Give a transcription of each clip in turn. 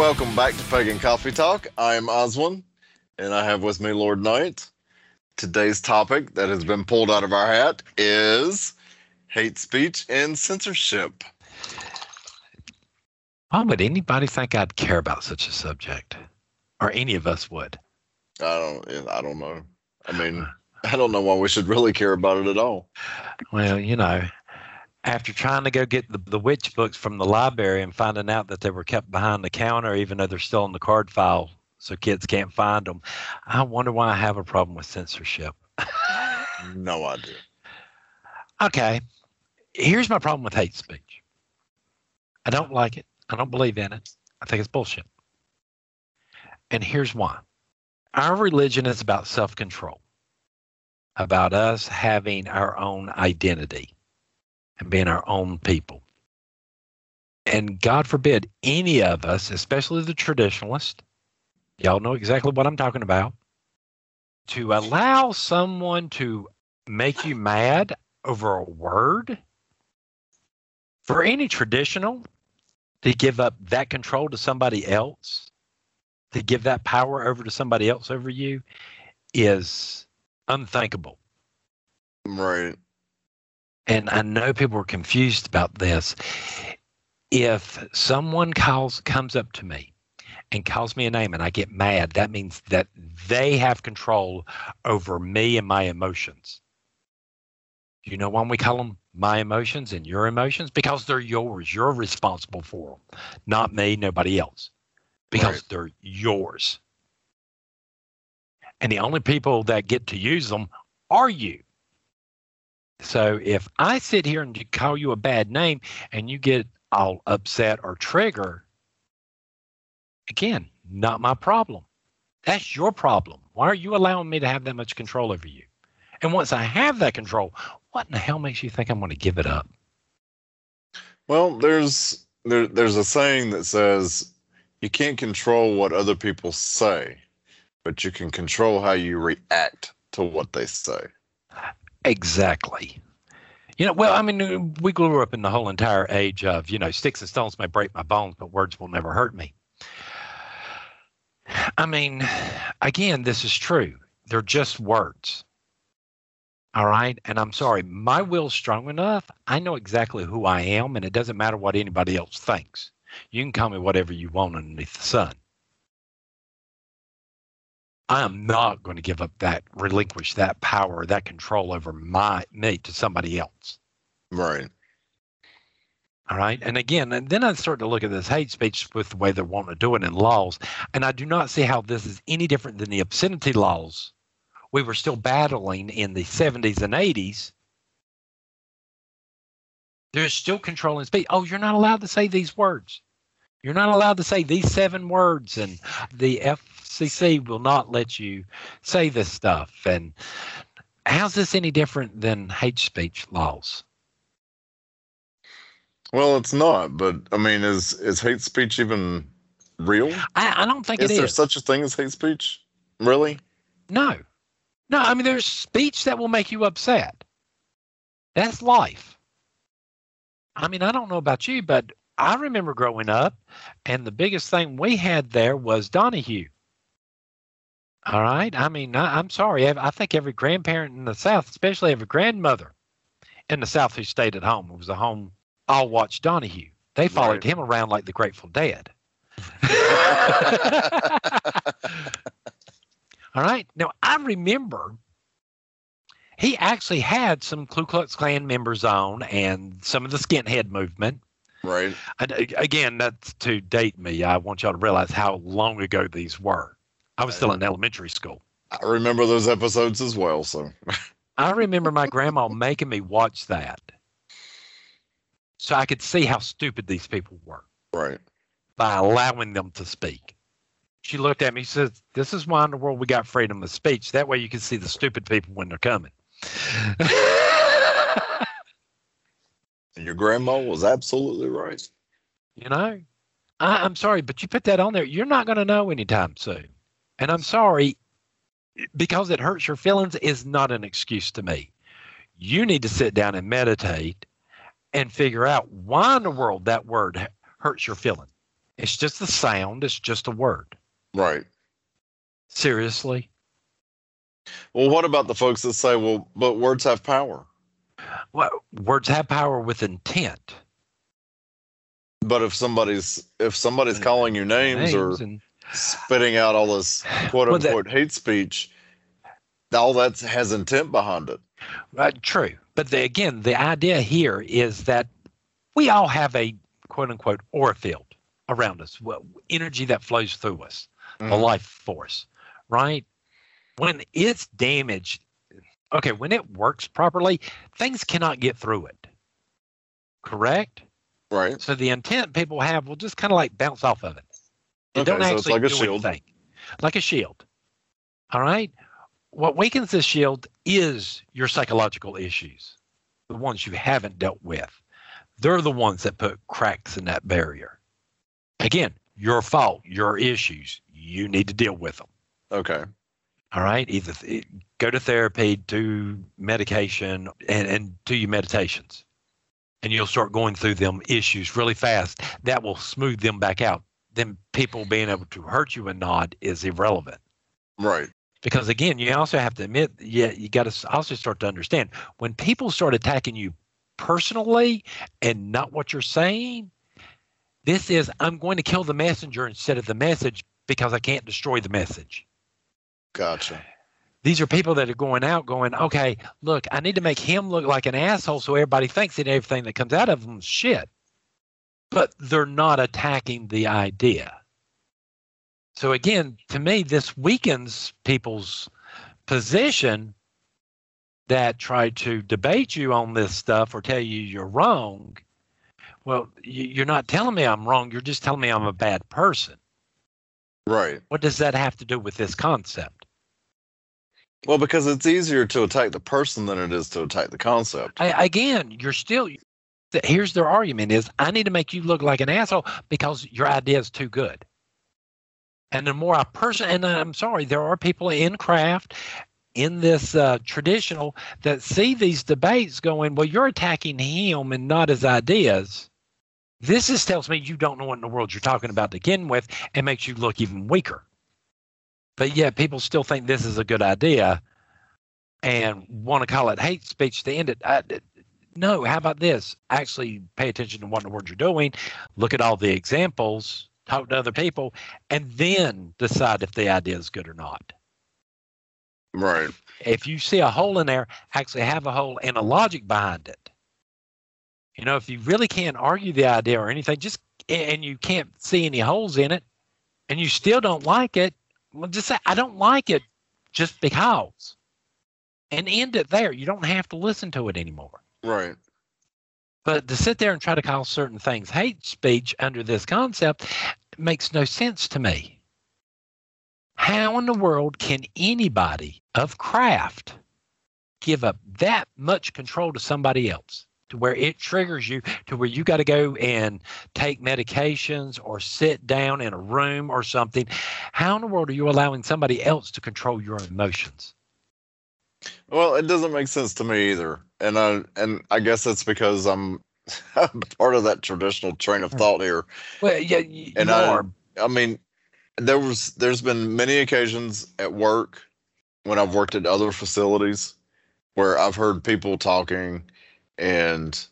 Welcome back to Pagan Coffee Talk. I am Oswin, and I have with me Lord Knight. Today's topic that has been pulled out of our hat is hate speech and censorship. Why would anybody think I'd care about such a subject? Or any of us would? I don't. I don't know. I mean, I don't know why we should really care about it at all. Well, you know, after trying to go get the, the witch books from the library and finding out that they were kept behind the counter, even though they're still in the card file, so kids can't find them, I wonder why I have a problem with censorship. no idea. Okay, here's my problem with hate speech. I don't like it. I don't believe in it. I think it's bullshit. And here's why. Our religion is about self control, about us having our own identity and being our own people. And God forbid any of us, especially the traditionalist, y'all know exactly what I'm talking about, to allow someone to make you mad over a word. For any traditional to give up that control to somebody else to give that power over to somebody else over you is unthinkable. Right. And I know people are confused about this. If someone calls comes up to me and calls me a name and I get mad, that means that they have control over me and my emotions. You know why we call them my emotions and your emotions? Because they're yours. You're responsible for them, not me, nobody else because right. they're yours. And the only people that get to use them are you. So if I sit here and call you a bad name and you get all upset or trigger, again, not my problem. That's your problem. Why are you allowing me to have that much control over you? And once I have that control, what in the hell makes you think I'm going to give it up? Well, there's there, there's a saying that says you can't control what other people say, but you can control how you react to what they say. Exactly. You know, well, I mean, we grew up in the whole entire age of, you know, sticks and stones may break my bones, but words will never hurt me. I mean, again, this is true. They're just words. All right. And I'm sorry, my will's strong enough. I know exactly who I am, and it doesn't matter what anybody else thinks. You can call me whatever you want underneath the sun. I am not going to give up that, relinquish that power, that control over my me to somebody else. Right. All right. And again, and then I start to look at this hate speech with the way they're wanting to do it in laws. And I do not see how this is any different than the obscenity laws we were still battling in the 70s and 80s they're still controlling speech. Oh, you're not allowed to say these words. You're not allowed to say these seven words, and the FCC will not let you say this stuff. And how's this any different than hate speech laws? Well, it's not. But I mean, is is hate speech even real? I, I don't think it is. is it there is. such a thing as hate speech? Really? No, no. I mean, there's speech that will make you upset. That's life. I mean, I don't know about you, but I remember growing up, and the biggest thing we had there was Donahue. All right. I mean, I, am sorry. I think every grandparent in the South, especially every grandmother in the South who stayed at home, it was a home all watch Donahue. They followed right. him around like the Grateful Dead. all right. Now, I remember he actually had some Ku Klux Klan members on and some of the skinhead movement. Right. And again, that's to date me. I want y'all to realize how long ago these were. I was still in elementary school. I remember those episodes as well. So I remember my grandma making me watch that so I could see how stupid these people were. Right. By allowing them to speak. She looked at me, she said, This is why in the world we got freedom of speech. That way you can see the stupid people when they're coming. and your grandma was absolutely right. You know, I, am sorry, but you put that on there, you're not going to know anytime soon. And I'm sorry, because it hurts your feelings is not an excuse to me. You need to sit down and meditate and figure out why in the world that word hurts your feeling. It's just the sound. It's just a word. Right. Seriously. Well, what about the folks that say, well, but words have power? Well, words have power with intent. But if somebody's if somebody's calling you names, or and spitting out all this quote Well, that- unquote hate speech, all that has intent behind it. Uh, true. But the, again, the idea here is that we all have a quote unquote aura field around us, well, energy that flows through us, the Mhm. life force, right? When it's damaged, okay, when it works properly, things cannot get through it. Correct? Right. So the intent people have will just kind of like bounce off of it. It don't Okay, so it's actually like a do shield. anything. Like a shield. All right. What weakens the shield is your psychological issues, the ones you haven't dealt with. They're the ones that put cracks in that barrier. Again, your fault, your issues. You need to deal with them. Okay. All right. Either th- go to therapy, do medication, and, and do your meditations. And you'll start going through them issues really fast. That will smooth them back out. Then people being able to hurt you and not is irrelevant. Right. Because again, you also have to admit, yeah, you got to also start to understand when people start attacking you personally and not what you're saying, this is I'm going to kill the messenger instead of the message because I can't destroy the message Gotcha. these are people that are going out going, okay, look, I need to make him look like an asshole so everybody thinks that everything that comes out of him is shit. But they're not attacking the idea. So again, to me, this weakens people's position that try to debate you on this stuff or tell you you're wrong. Well, you- you're not telling me I'm wrong. You're just telling me I'm a bad person. Right. What does that have to do with this concept? Well, because it's easier to attack the person than it is to attack the concept. I, again, you're still. Here's their argument: is I need to make you look like an asshole because your idea is too good. And the more I person, and I'm sorry, there are people in craft, in this uh, traditional that see these debates going, well, you're attacking him and not his ideas. This just tells me you don't know what in the world you're talking about to begin with, and makes you look even weaker. But yet, people still think this is a good idea, and want to call it hate speech to end it. I, no, how about this? Actually, pay attention to what in the world you're doing. Look at all the examples. Talk to other people, and then decide if the idea is good or not. Right. If you see a hole in there, actually have a hole and a logic behind it. You know, if you really can't argue the idea or anything, just and you can't see any holes in it, and you still don't like it, well, just say I don't like it, just because, and end it there. You don't have to listen to it anymore. Right. But to sit there and try to call certain things hate speech under this concept makes no sense to me. How in the world can anybody of craft give up that much control to somebody else to where it triggers you to where you got to go and take medications or sit down in a room or something? How in the world are you allowing somebody else to control your emotions? Well, it doesn't make sense to me either, and I and I guess that's because I'm part of that traditional train of hmm. thought here. Well, yeah, you, And you I- are. I mean, there was there's been many occasions at work when I've worked at other facilities where I've heard people talking and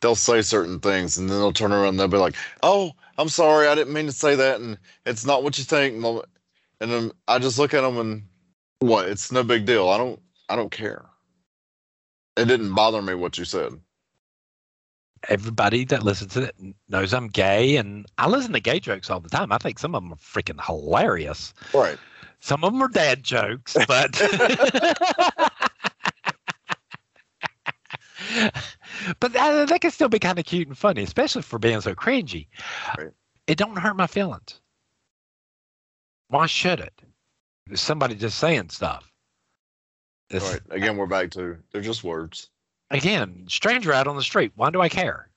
they'll say certain things and then they'll turn around and they'll be like, "Oh, I'm sorry, I didn't mean to say that and it's not what you think." And and then I just look at them and what? It's no big deal. I don't I don't care. It didn't bother me what you said. everybody that listens to it knows I'm gay, and I listen to gay jokes all the time. I think some of them are freaking hilarious. Right. Some of them are dad jokes, but but that, that can still be kind of cute and funny, especially for being so cringy. Right. It don't hurt my feelings. Why should it? There's somebody just saying stuff. It's- Right. Again, we're back to they're just words. Again, stranger out on the street. Why do I care?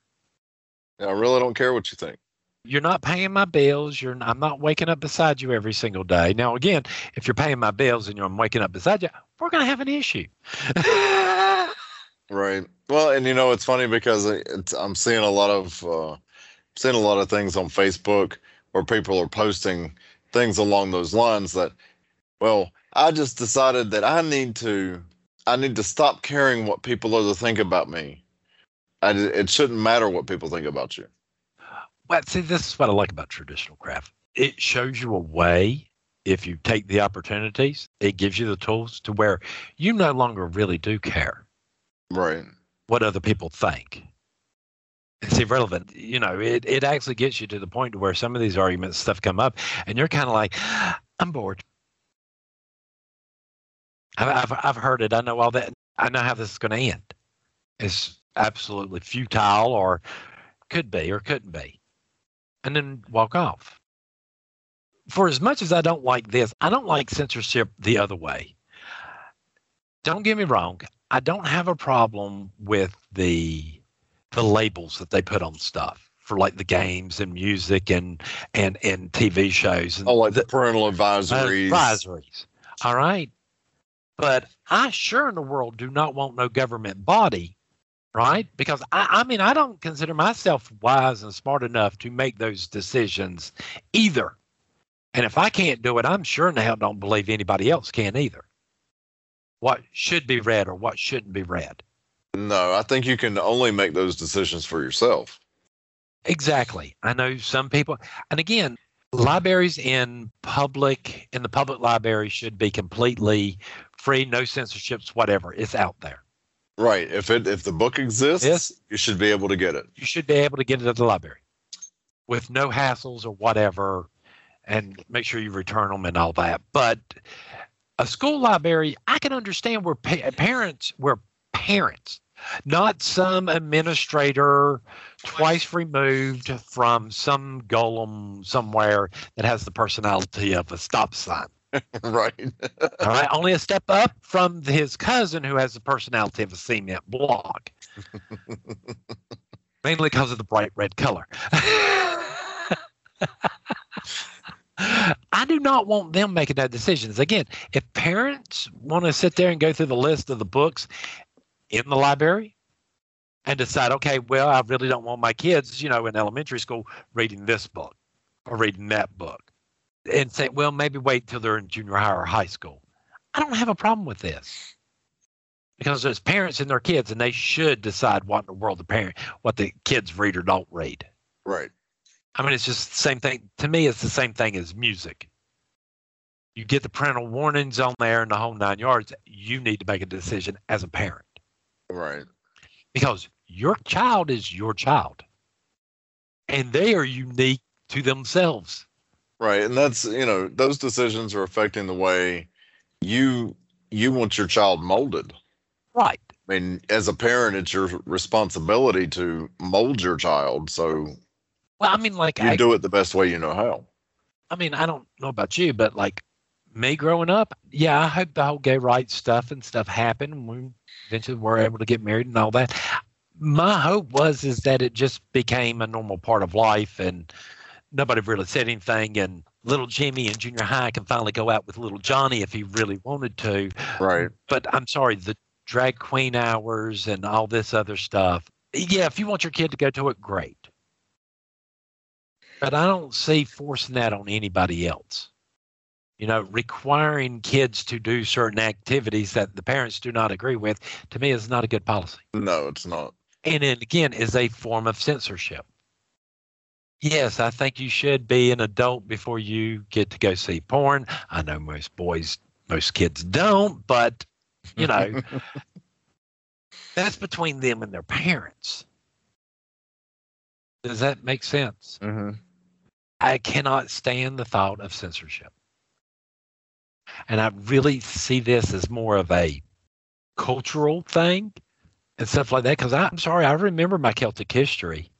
I really don't care what you think. you're not paying my bills. You're I'm not waking up beside you every single day. Now, again, if you're paying my bills and you're I'm waking up beside you, we're gonna have an issue. Right. Well, and you know it's funny because it's, I'm seeing a lot of uh, seeing a lot of things on Facebook where people are posting things along those lines that, well, I just decided that I need to, I need to stop caring what people other think about me. I, it shouldn't matter what people think about you. Well, see, this is what I like about traditional craft. It shows you a way if you take the opportunities, it gives you the tools to where you no longer really do care. Right. What other people think. It's irrelevant. You know, it, it actually gets you to the point where some of these arguments stuff come up and you're kind of like, I'm bored. I've, I've, I've heard it. I know all that. I know how this is going to end. It's absolutely futile or could be or couldn't be. And then walk off for as much as I don't like this, I don't like censorship the other way. Don't get me wrong. I don't have a problem with the the labels that they put on stuff for like the games and music and and and TV shows. And oh, like the parental advisories. Advisories. All right. But I sure in the world do not want no government body, right? Because I, I mean I don't consider myself wise and smart enough to make those decisions either. And if I can't do it, I'm sure in hell don't believe anybody else can either. What should be read or what shouldn't be read. No, I think you can only make those decisions for yourself. Exactly. I know some people, and again, libraries in public, in the public library should be completely free, no censorships, whatever. It's out there. Right. If it if the book exists, yes. you should be able to get it. You should be able to get it at the library with no hassles or whatever and make sure you return them and all that. But a school library, I can understand where pa- parents, where parents, not some administrator twice removed from some golem somewhere that has the personality of a stop sign. right. All right. Only a step up from his cousin who has the personality of a cement block. Mainly because of the bright red color. I do not want them making that decisions. Again, if parents want to sit there and go through the list of the books in the library and decide, okay, well, I really don't want my kids, you know, in elementary school reading this book or reading that book, and say, well, maybe wait till they're in junior high or high school. I don't have a problem with this because there's parents and their kids, and they should decide what in the world the parent, what the kids read or don't read. Right. I mean, it's just the same thing. To me, it's the same thing as music. You get the parental warnings on there and the whole nine yards. You need to make a decision as a parent. Right. Because your child is your child. And they are unique to themselves. Right. And that's, you know, those decisions are affecting the way you you want your child molded. Right. I mean, as a parent, it's your responsibility to mold your child. So well, I mean, like you I, do it the best way you know how. I mean, I don't know about you, but like me growing up, yeah, I hope the whole gay rights stuff and stuff happened. We eventually were able to get married and all that. My hope was is that it just became a normal part of life, and nobody really said anything. And little Jimmy in junior high can finally go out with little Johnny if he really wanted to. Right. But I'm sorry, the drag queen hours and all this other stuff. Yeah, if you want your kid to go to it, great. But I don't see forcing that on anybody else. You know, requiring kids to do certain activities that the parents do not agree with, to me, is not a good policy. No, it's not. And it, again, is a form of censorship. Yes, I think you should be an adult before you get to go see porn. I know most boys, most kids don't, but, you know, that's between them and their parents. Does that make sense? Mm-hmm. I cannot stand the thought of censorship. And I really see this as more of a cultural thing and stuff like that. Because I'm sorry, I remember my Celtic history.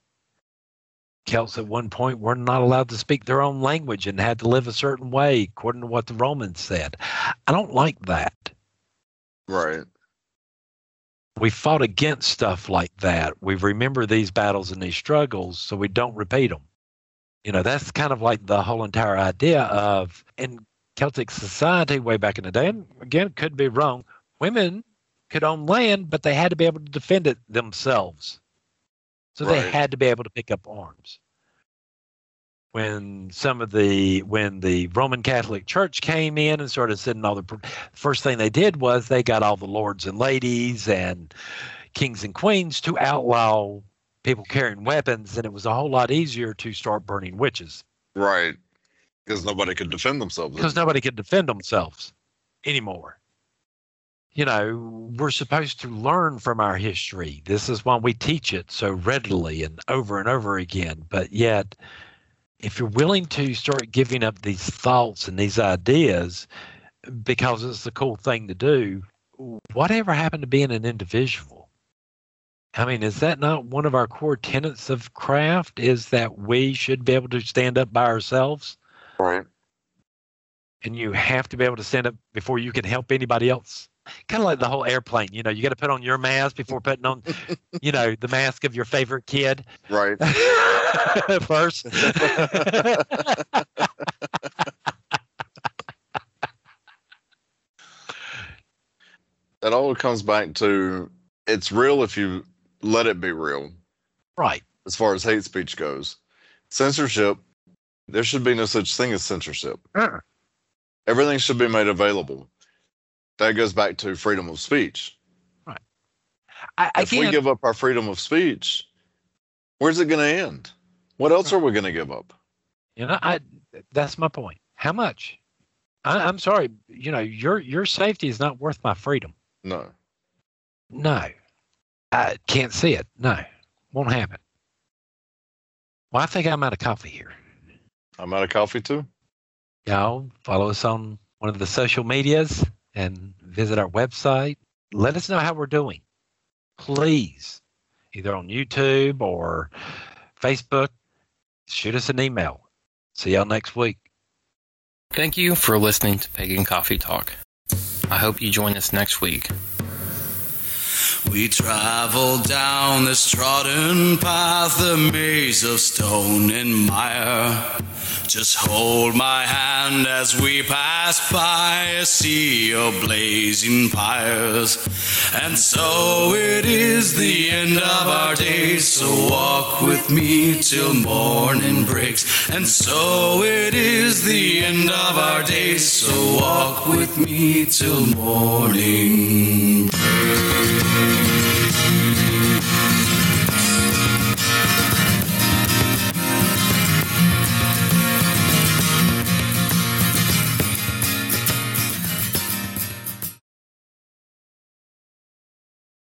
Celts at one point were not allowed to speak their own language and had to live a certain way, according to what the Romans said. I don't like that. Right. We fought against stuff like that. We remember these battles and these struggles so we don't repeat them. You know, that's kind of like the whole entire idea of in Celtic society way back in the day, and again, could be wrong, women could own land, but they had to be able to defend it themselves. So right. they had to be able to pick up arms. when some of the when the Roman Catholic Church came in and started sending all the first thing they did was they got all the lords and ladies and kings and queens to outlaw people carrying weapons, and it was a whole lot easier to start burning witches. Right. Because nobody could defend themselves. Because nobody could defend themselves anymore. You know, we're supposed to learn from our history. This is why we teach it so readily and over and over again. But yet, if you're willing to start giving up these thoughts and these ideas because it's the cool thing to do, whatever happened to being an individual? I mean, is that not one of our core tenets of craft? Is that we should be able to stand up by ourselves? Right. And you have to be able to stand up before you can help anybody else. Kind of like the whole airplane, you know, you got to put on your mask before putting on, you know, the mask of your favorite kid. Right. First. it all comes back to it's real if you let it be real. Right. As far as hate speech goes, censorship, there should be no such thing as censorship. Uh-uh. Everything should be made available. That goes back to freedom of speech. Right. I, I if we give up our freedom of speech, where's it going to end? What else are we going to give up? You know, I that's my point. How much? I, I'm sorry. You know, your your safety is not worth my freedom. No. No. I can't see it. No. Won't happen. Well, I think I'm out of coffee here. I'm out of coffee too. Y'all follow us on one of the social medias and visit our website. Let us know how we're doing. Please, either on YouTube or Facebook, shoot us an email. See y'all next week. Thank you for listening to Pagan Coffee Talk. I hope you join us next week. We travel down this trodden path, a maze of stone and mire. Just hold my hand as we pass by a sea of blazing fires. And so it is the end of our days, so walk with me till morning breaks. And so it is the end of our days, so walk with me till morning